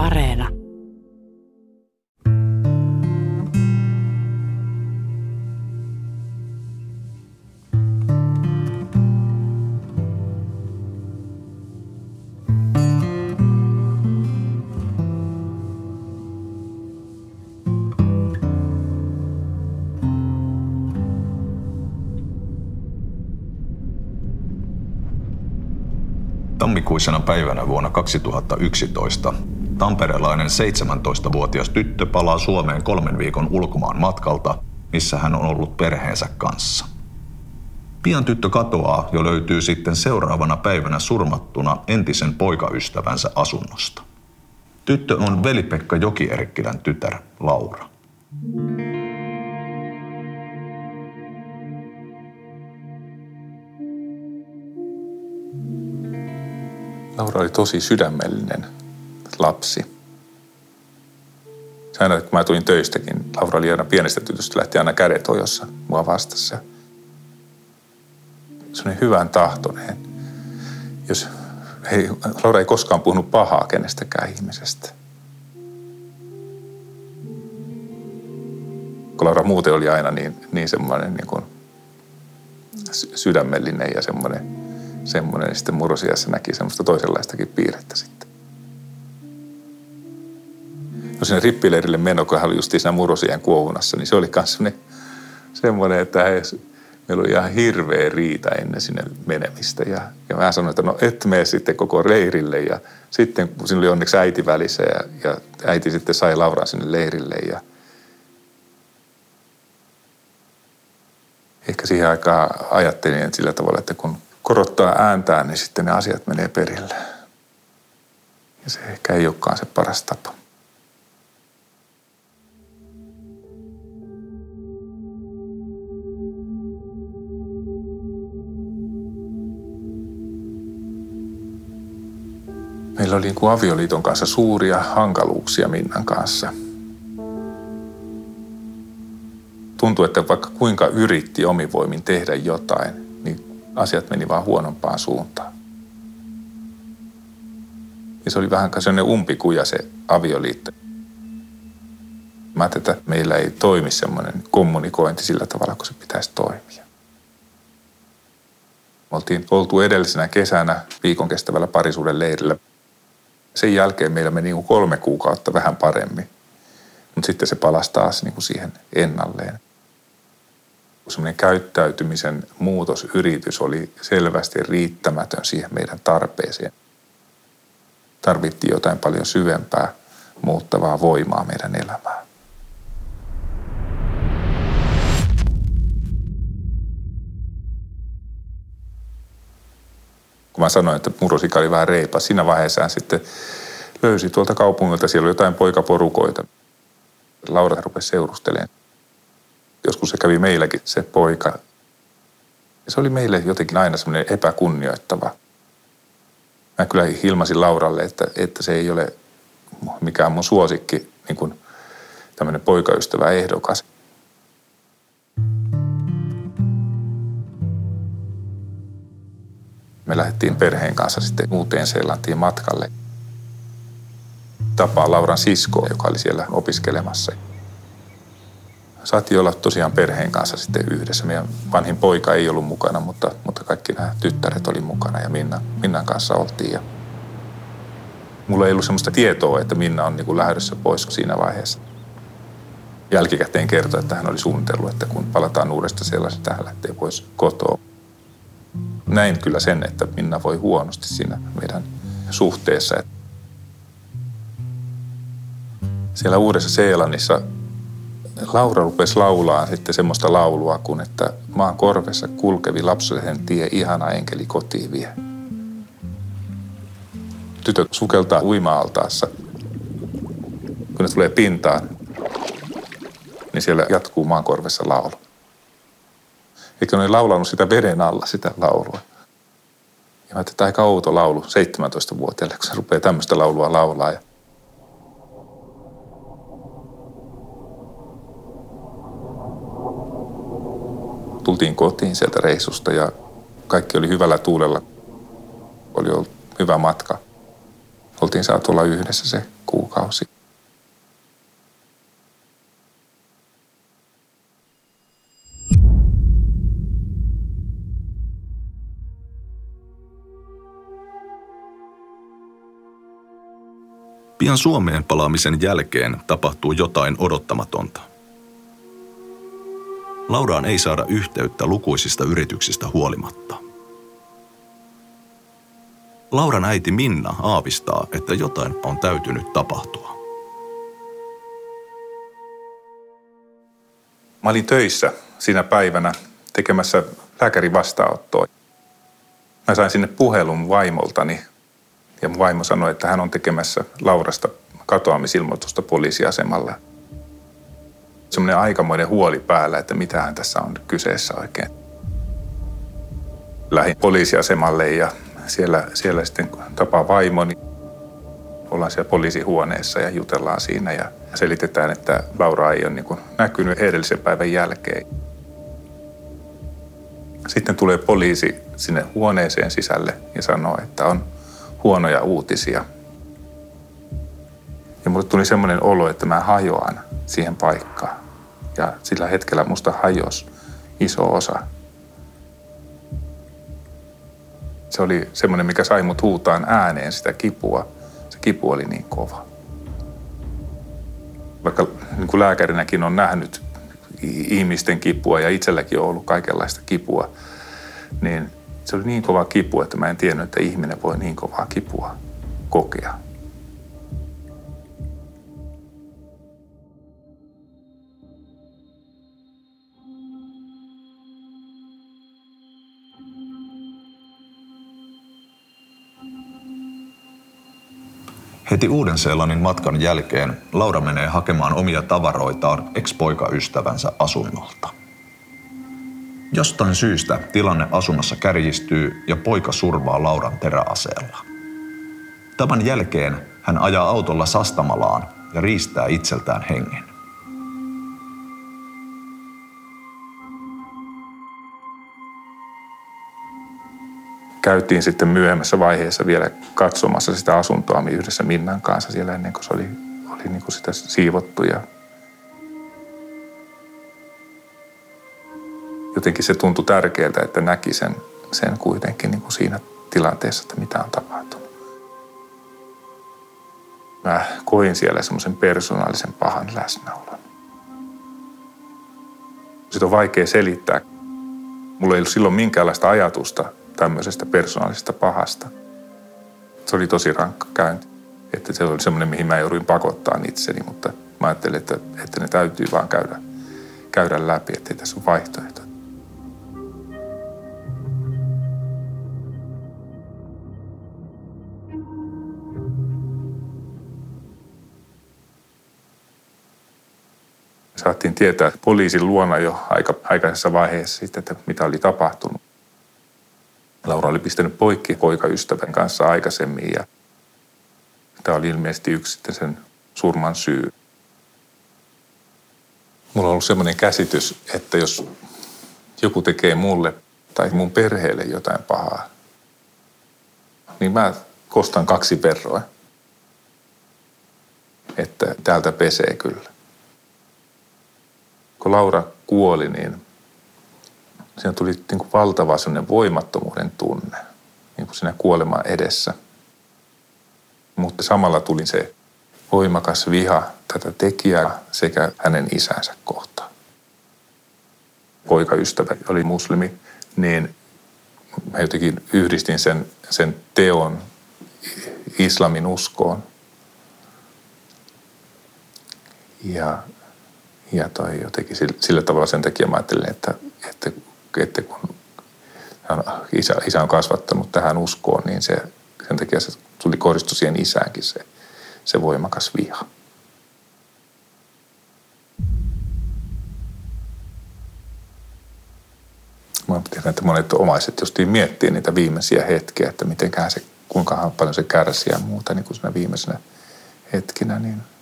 Areena. Tammikuisena päivänä vuonna 2011 tamperelainen 17-vuotias tyttö palaa Suomeen kolmen viikon ulkomaan matkalta, missä hän on ollut perheensä kanssa. Pian tyttö katoaa ja löytyy sitten seuraavana päivänä surmattuna entisen poikaystävänsä asunnosta. Tyttö on veli-Pekka Jokierkkilän tytär Laura. Laura oli tosi sydämellinen lapsi. Se aina, kun mä tulin töistäkin, Laura oli aina pienestä tytöstä lähti aina kädet ojossa mua vastassa. Se oli hyvän tahtoinen. Jos, hei, Laura ei koskaan puhunut pahaa kenestäkään ihmisestä. Kun Laura muuten oli aina niin, niin semmoinen niin kuin sydämellinen ja semmoinen semmoinen, niin sitten murrosiassa näki semmoista toisenlaistakin piirrettä sitten. No sinne rippileirille meno, kun hän oli just siinä murrosien kuohunassa, niin se oli myös semmoinen, että he, meillä oli ihan hirveä riita ennen sinne menemistä. Ja, ja mä sanoin, että no et mene sitten koko leirille. Ja sitten, kun siinä oli onneksi äiti välissä ja, ja äiti sitten sai Lauran sinne leirille. Ja ehkä siihen aikaan ajattelin että sillä tavalla, että kun korottaa ääntään, niin sitten ne asiat menee perille. Ja se ehkä ei olekaan se paras tapa. Meillä oli niin avioliiton kanssa suuria hankaluuksia Minnan kanssa. Tuntui, että vaikka kuinka yritti omivoimin tehdä jotain, asiat meni vaan huonompaan suuntaan. Ja se oli vähän sellainen umpikuja se avioliitto. Mä että meillä ei toimi semmoinen kommunikointi sillä tavalla, kun se pitäisi toimia. Me oltiin oltu edellisenä kesänä viikon kestävällä parisuuden leirillä. Sen jälkeen meillä meni niin kolme kuukautta vähän paremmin. Mutta sitten se palasi taas niin kuin siihen ennalleen semmoinen käyttäytymisen muutosyritys oli selvästi riittämätön siihen meidän tarpeeseen. Tarvittiin jotain paljon syvempää, muuttavaa voimaa meidän elämään. Kun mä sanoin, että murrosika oli vähän reipas, siinä vaiheessa sitten löysi tuolta kaupungilta, siellä oli jotain poikaporukoita. Laura rupesi seurustelemaan Joskus se kävi meilläkin se poika. Se oli meille jotenkin aina semmoinen epäkunnioittava. Mä kyllä ilmasin Lauralle, että, että se ei ole mikään mun suosikki, niin kuin tämmöinen poikaystävä ehdokas. Me lähdettiin perheen kanssa sitten uuteen Seelantiin matkalle. Tapaa Lauran sisko, joka oli siellä opiskelemassa saatiin olla tosiaan perheen kanssa sitten yhdessä. Meidän vanhin poika ei ollut mukana, mutta, mutta kaikki nämä tyttäret oli mukana ja Minna, Minnan kanssa oltiin. Ja mulla ei ollut sellaista tietoa, että Minna on niin lähdössä pois siinä vaiheessa. Jälkikäteen kertoi, että hän oli suunnitellut, että kun palataan uudesta sellaisesta, hän lähtee pois kotoa. Näin kyllä sen, että Minna voi huonosti siinä meidän suhteessa. Siellä Uudessa Seelannissa Laura rupesi laulaa sitten semmoista laulua kuin, että maan korvessa kulkevi lapsellisen tie, ihana enkeli kotiin vie. Tytöt sukeltaa uima-altaassa. Kun ne tulee pintaan, niin siellä jatkuu maan korvessa laulu. Eikö ne laulanut sitä veden alla, sitä laulua? Ja mä että aika outo laulu 17-vuotiaalle, kun se rupeaa tämmöistä laulua laulaa. Ja tultiin kotiin sieltä reissusta ja kaikki oli hyvällä tuulella. Oli ollut hyvä matka. oltiin saatu olla yhdessä se kuukausi. Pian Suomeen palaamisen jälkeen tapahtuu jotain odottamatonta. Lauraan ei saada yhteyttä lukuisista yrityksistä huolimatta. Lauran äiti Minna aavistaa, että jotain on täytynyt tapahtua. Mä olin töissä siinä päivänä tekemässä lääkärin vastaanottoa. Mä sain sinne puhelun vaimoltani ja mun vaimo sanoi, että hän on tekemässä Laurasta katoamisilmoitusta poliisiasemalla. Semmoinen aikamoinen huoli päällä, että mitähän tässä on kyseessä oikein. Lähin poliisiasemalle ja siellä, siellä sitten tapaa vaimoni. Ollaan siellä poliisihuoneessa ja jutellaan siinä ja selitetään, että Laura ei ole niin näkynyt edellisen päivän jälkeen. Sitten tulee poliisi sinne huoneeseen sisälle ja sanoo, että on huonoja uutisia. Ja mulle tuli semmoinen olo, että mä hajoan siihen paikkaan. Ja sillä hetkellä musta hajos iso osa. Se oli semmoinen, mikä sai mut huutaan ääneen sitä kipua. Se kipu oli niin kova. Vaikka niin kuin lääkärinäkin on nähnyt ihmisten kipua ja itselläkin on ollut kaikenlaista kipua, niin se oli niin kova kipu, että mä en tiennyt, että ihminen voi niin kovaa kipua kokea. Heti Uuden-Seelannin matkan jälkeen Laura menee hakemaan omia tavaroitaan ex-poikaystävänsä asunnolta. Jostain syystä tilanne asunnossa kärjistyy ja poika survaa Lauran teräaseella. Tämän jälkeen hän ajaa autolla Sastamalaan ja riistää itseltään hengen. Käytiin sitten myöhemmässä vaiheessa vielä katsomassa sitä asuntoa yhdessä Minnan kanssa siellä ennen kuin se oli, oli niin kuin sitä siivottu ja jotenkin se tuntui tärkeältä, että näki sen, sen kuitenkin niin kuin siinä tilanteessa, että mitä on tapahtunut. Mä koin siellä semmoisen persoonallisen pahan läsnäolon. Sitä on vaikea selittää. Mulla ei ollut silloin minkäänlaista ajatusta tämmöisestä persoonallisesta pahasta. Se oli tosi rankka käynti. Että se oli semmoinen, mihin mä jouduin pakottaa itseni, mutta mä ajattelin, että, että ne täytyy vaan käydä, käydä läpi, että ei tässä ole vaihtoehto. Saatiin tietää poliisin luona jo aika aikaisessa vaiheessa sitten, että mitä oli tapahtunut. Laura oli pistänyt poikki poikaystävän kanssa aikaisemmin ja tämä oli ilmeisesti yksi sitten sen surman syy. Mulla on ollut semmoinen käsitys, että jos joku tekee mulle tai mun perheelle jotain pahaa, niin mä kostan kaksi verroa. Että täältä pesee kyllä kun Laura kuoli, niin siinä tuli niin kuin valtava sellainen voimattomuuden tunne niin kuin siinä kuoleman edessä. Mutta samalla tuli se voimakas viha tätä tekijää sekä hänen isänsä kohtaan. Poikaystävä oli muslimi, niin mä jotenkin yhdistin sen, sen teon islamin uskoon. Ja ja toi jotenkin sillä, sillä tavalla sen takia mä ajattelin, että, että, että kun isä, isä on kasvattanut tähän uskoon, niin se, sen takia se tuli kohdistu siihen isäänkin se, se voimakas viha. Mä tiedän, että monet omaiset justiin miettii niitä viimeisiä hetkiä, että mitenkään se, kuinka paljon se kärsii ja muuta niin kuin siinä viimeisenä hetkinä, niin –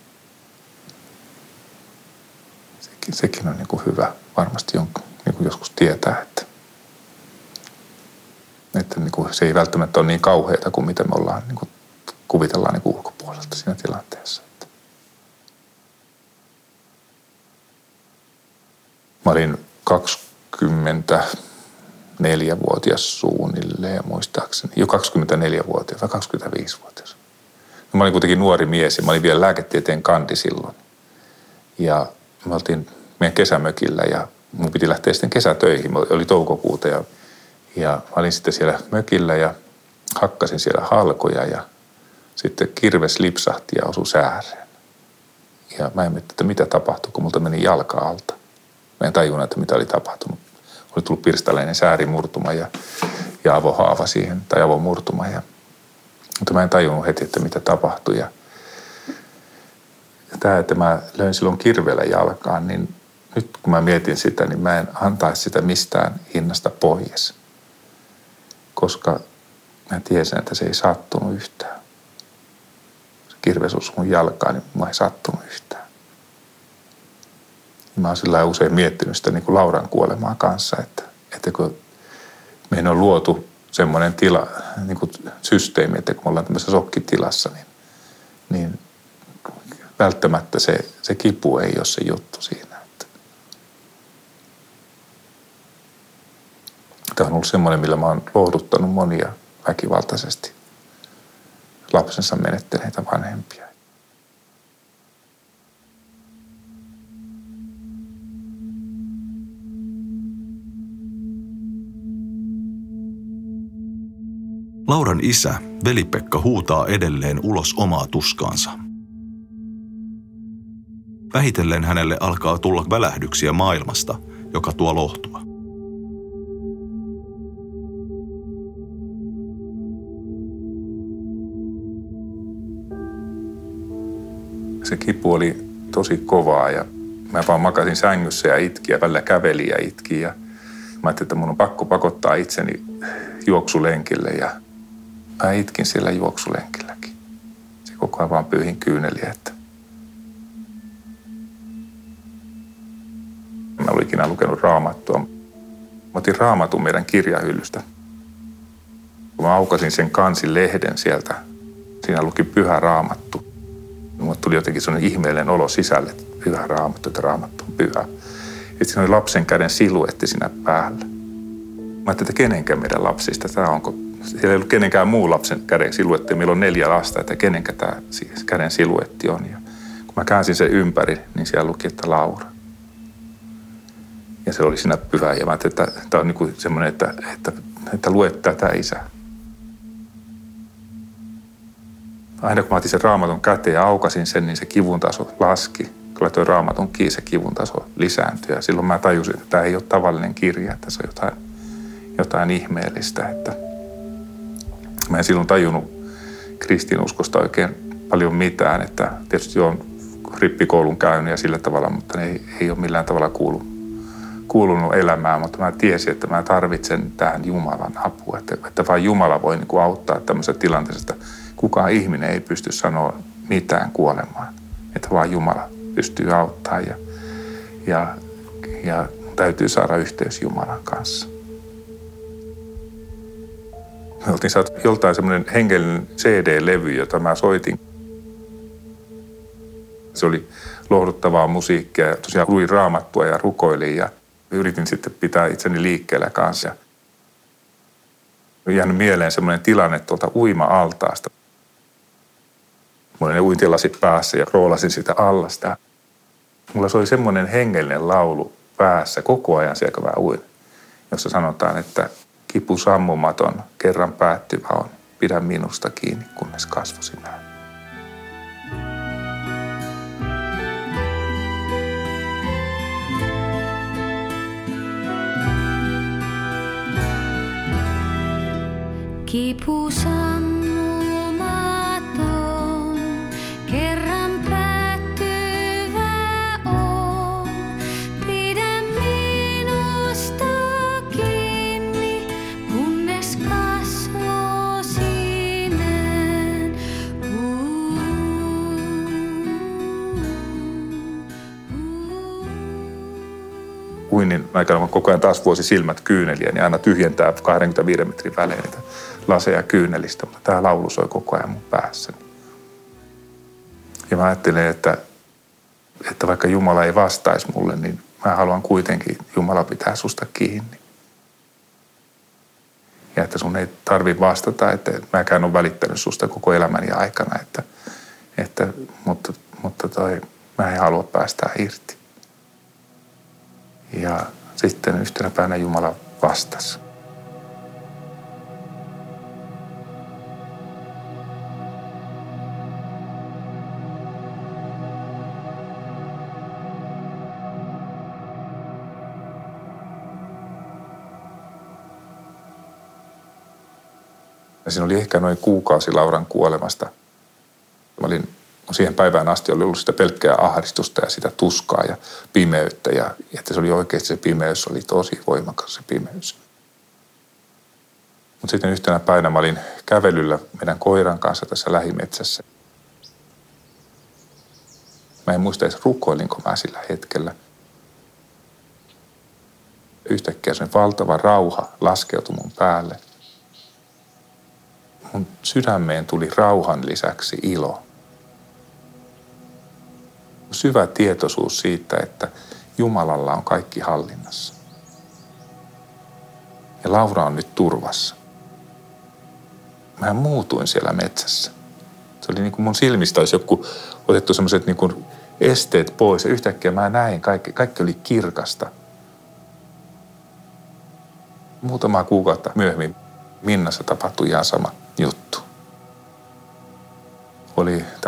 sekin, sekin on niin kuin hyvä varmasti jonkun, niin kuin joskus tietää, että, että niin kuin se ei välttämättä ole niin kauheata kuin mitä me ollaan niin kuin kuvitellaan niin ulkopuolelta siinä tilanteessa. Mä olin 24-vuotias suunnilleen muistaakseni, jo 24-vuotias vai 25-vuotias. No, mä olin kuitenkin nuori mies ja mä olin vielä lääketieteen kandi silloin. Ja me oltiin meidän kesämökillä ja mun piti lähteä sitten kesätöihin. Oli toukokuuta ja, ja mä olin sitten siellä mökillä ja hakkasin siellä halkoja ja sitten kirves lipsahti ja osui sääreen. Ja mä en miettinyt, että mitä tapahtui, kun multa meni jalka alta. Mä en tajunnut, että mitä oli tapahtunut. Oli tullut pirstaleinen säärimurtuma ja, ja avohaava siihen, tai avomurtuma. Ja, mutta mä en tajunnut heti, että mitä tapahtui. Ja tämä, että mä löin silloin kirveellä jalkaan, niin nyt kun mä mietin sitä, niin mä en antaisi sitä mistään hinnasta pois. Koska mä tiesin, että se ei sattunut yhtään. Se kirves mun jalkaan, niin mä ei sattunut yhtään. Mä oon sillä usein miettinyt sitä niin kuin Lauran kuolemaa kanssa, että, että kun meidän on luotu semmoinen tila, niin kuin systeemi, että kun me ollaan tämmöisessä sokkitilassa, niin, niin välttämättä se, se kipu ei ole se juttu siinä. Että. Tämä on ollut semmoinen, millä mä oon lohduttanut monia väkivaltaisesti lapsensa menettäneitä vanhempia. Lauran isä, Veli-Pekka, huutaa edelleen ulos omaa tuskaansa. Vähitellen hänelle alkaa tulla välähdyksiä maailmasta, joka tuo lohtua. Se kipu oli tosi kovaa ja mä vaan makasin sängyssä ja itki ja välillä käveli ja itki. Ja mä ajattelin, että mun on pakko pakottaa itseni juoksulenkille ja mä itkin siellä juoksulenkilläkin. Se koko ajan vaan pyyhin kyyneliä, että mä olin ikinä lukenut raamattua. Mä otin raamatun meidän kirjahyllystä. Kun mä aukasin sen kansilehden sieltä, siinä luki pyhä raamattu. Mulle tuli jotenkin sellainen ihmeellinen olo sisälle, että pyhä raamattu, että raamattu on pyhä. Ja siinä oli lapsen käden siluetti siinä päällä. Mä ajattelin, että kenenkään meidän lapsista tämä onko siellä ei ollut kenenkään muu lapsen käden siluetti. Meillä on neljä lasta, että kenenkä tämä siis käden siluetti on. Ja kun mä käänsin sen ympäri, niin siellä luki, että Laura. Ja se oli siinä pyhä. Ja mä että tämä on niin semmoinen, että, että, että luet tätä isä. Aina kun mä otin sen raamatun käteen ja aukasin sen, niin se kivun taso laski. Kun laitoin raamatun kiinni, se kivun taso lisääntyi. Ja silloin mä tajusin, että tämä ei ole tavallinen kirja, että se on jotain, jotain ihmeellistä. Että, Mä en silloin tajunnut kristinuskosta oikein paljon mitään, että tietysti on rippikoulun käynyt ja sillä tavalla, mutta ne ei, ei ole millään tavalla kuulu, kuulunut elämään, mutta mä tiesin, että mä tarvitsen tähän Jumalan apua, että, että vain Jumala voi niin kuin auttaa tämmöisessä tilanteessa, että kukaan ihminen ei pysty sanoa mitään kuolemaan, että vain Jumala pystyy auttamaan ja, ja, ja täytyy saada yhteys Jumalan kanssa me oltiin saatu joltain semmoinen hengellinen CD-levy, jota mä soitin. Se oli lohduttavaa musiikkia. Tosiaan luin raamattua ja rukoilin ja yritin sitten pitää itseni liikkeellä kanssa. On jäänyt mieleen semmoinen tilanne tuolta uima-altaasta. Mulla oli ne uintilasit päässä ja roolasin sitä allasta. Mulla soi semmoinen hengellinen laulu päässä koko ajan siellä, kun mä uin, jossa sanotaan, että Kipu sammumaton, kerran päättyvä on. Pidä minusta kiinni, kunnes kasvosi näen. Kipu uinnin aikana koko ajan taas vuosi silmät kyyneliä, niin aina tyhjentää 25 metrin välein niitä laseja kyynelistä, mutta tämä laulu soi koko ajan mun päässäni. Ja mä ajattelen, että, että vaikka Jumala ei vastaisi mulle, niin mä haluan kuitenkin, Jumala pitää susta kiinni. Ja että sun ei tarvi vastata, että mäkään ole välittänyt susta koko elämäni aikana, että, että, mutta, mutta toi, mä en halua päästä irti. Ja sitten yhtenä päivänä Jumala vastasi. Ja siinä oli ehkä noin kuukausi Lauran kuolemasta. Mä olin siihen päivään asti oli ollut sitä pelkkää ahdistusta ja sitä tuskaa ja pimeyttä. Ja että se oli oikeasti se pimeys, oli tosi voimakas se pimeys. Mutta sitten yhtenä päivänä mä olin kävelyllä meidän koiran kanssa tässä lähimetsässä. Mä en muista edes rukoilinko mä sillä hetkellä. Yhtäkkiä sen valtava rauha laskeutui mun päälle. Mun sydämeen tuli rauhan lisäksi ilo syvä tietoisuus siitä, että Jumalalla on kaikki hallinnassa. Ja Laura on nyt turvassa. Mä muutuin siellä metsässä. Se oli niin kuin mun silmistä olisi joku otettu semmoiset niin kuin esteet pois. Ja yhtäkkiä mä näin, kaikki, kaikki oli kirkasta. Muutama kuukautta myöhemmin Minnassa tapahtui ihan sama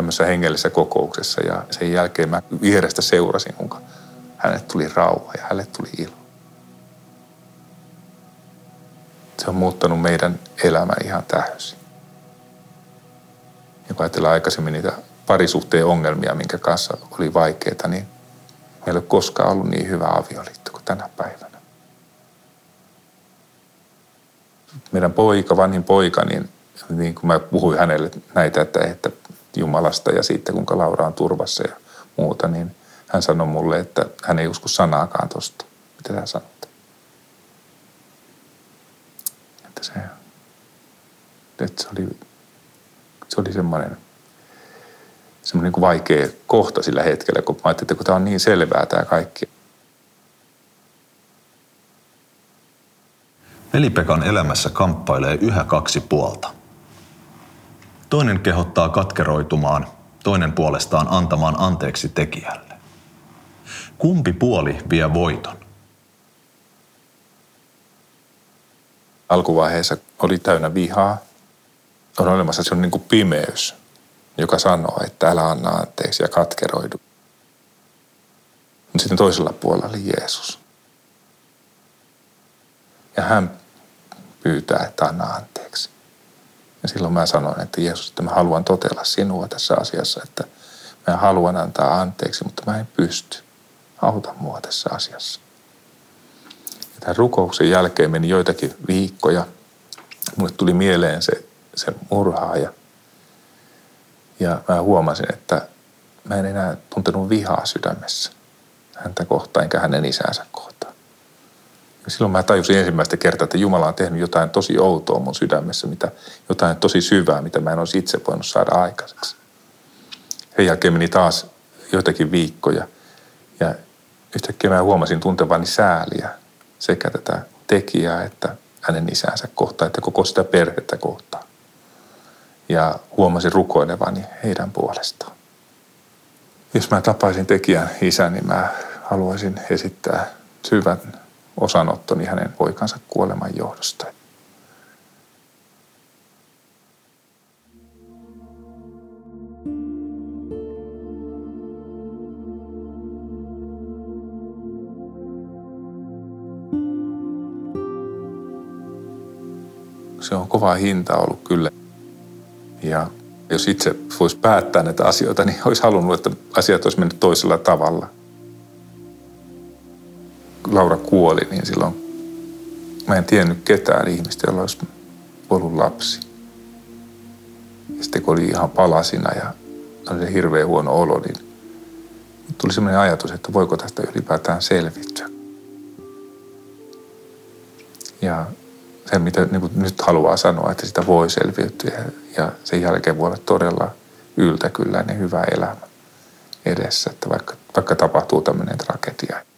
tämmöisessä hengellisessä kokouksessa ja sen jälkeen mä vierestä seurasin, kuinka hänet tuli rauha ja hänelle tuli ilo. Se on muuttanut meidän elämä ihan täysin. Ja kun ajatellaan aikaisemmin niitä parisuhteen ongelmia, minkä kanssa oli vaikeita, niin meillä ei ole koskaan ollut niin hyvä avioliitto kuin tänä päivänä. Meidän poika, vanhin poika, niin, niin kuin mä puhuin hänelle näitä, että, että Jumalasta ja siitä, kuinka Laura on turvassa ja muuta, niin hän sanoi mulle, että hän ei usko sanaakaan tuosta, mitä hän sanot. Että se, että se oli, se oli semmoinen, semmoinen niin vaikea kohta sillä hetkellä, kun mä ajattelin, että kun tämä on niin selvää tämä kaikki. Veli-Pekan elämässä kamppailee yhä kaksi puolta – Toinen kehottaa katkeroitumaan, toinen puolestaan antamaan anteeksi tekijälle. Kumpi puoli vie voiton? Alkuvaiheessa oli täynnä vihaa. On olemassa sellainen niin kuin pimeys, joka sanoo, että älä anna anteeksi ja katkeroidu. Sitten toisella puolella oli Jeesus. Ja hän pyytää, että anna anteeksi. Ja silloin mä sanoin, että Jeesus, että mä haluan totella sinua tässä asiassa, että mä haluan antaa anteeksi, mutta mä en pysty. Auta mua tässä asiassa. Ja tämän rukouksen jälkeen meni joitakin viikkoja. Mulle tuli mieleen se, se murhaaja. Ja mä huomasin, että mä en enää tuntenut vihaa sydämessä häntä kohtaan, enkä hänen isänsä kohtaan. Silloin mä tajusin ensimmäistä kertaa, että Jumala on tehnyt jotain tosi outoa mun sydämessä, mitä, jotain tosi syvää, mitä mä en olisi itse voinut saada aikaiseksi. Sen jälkeen meni taas joitakin viikkoja ja yhtäkkiä mä huomasin tuntevani sääliä sekä tätä tekijää että hänen isänsä kohtaan, että koko sitä perhettä kohtaan. Ja huomasin rukoilevani heidän puolestaan. Jos mä tapaisin tekijän isän, niin mä haluaisin esittää syvän osanottoni hänen poikansa kuoleman johdosta. Se on kova hinta ollut kyllä. Ja jos itse voisi päättää näitä asioita, niin olisi halunnut, että asiat olisi mennyt toisella tavalla – niin silloin mä en tiennyt ketään ihmistä, jolla olisi ollut lapsi. Ja sitten kun oli ihan palasina ja oli se hirveän huono olo, niin tuli sellainen ajatus, että voiko tästä ylipäätään selvitä. ja se, mitä niin kuin nyt haluaa sanoa, että sitä voi selviytyä ja sen jälkeen voi olla todella yltäkylläinen hyvä elämä edessä, että vaikka, vaikka tapahtuu tämmöinen tragedia.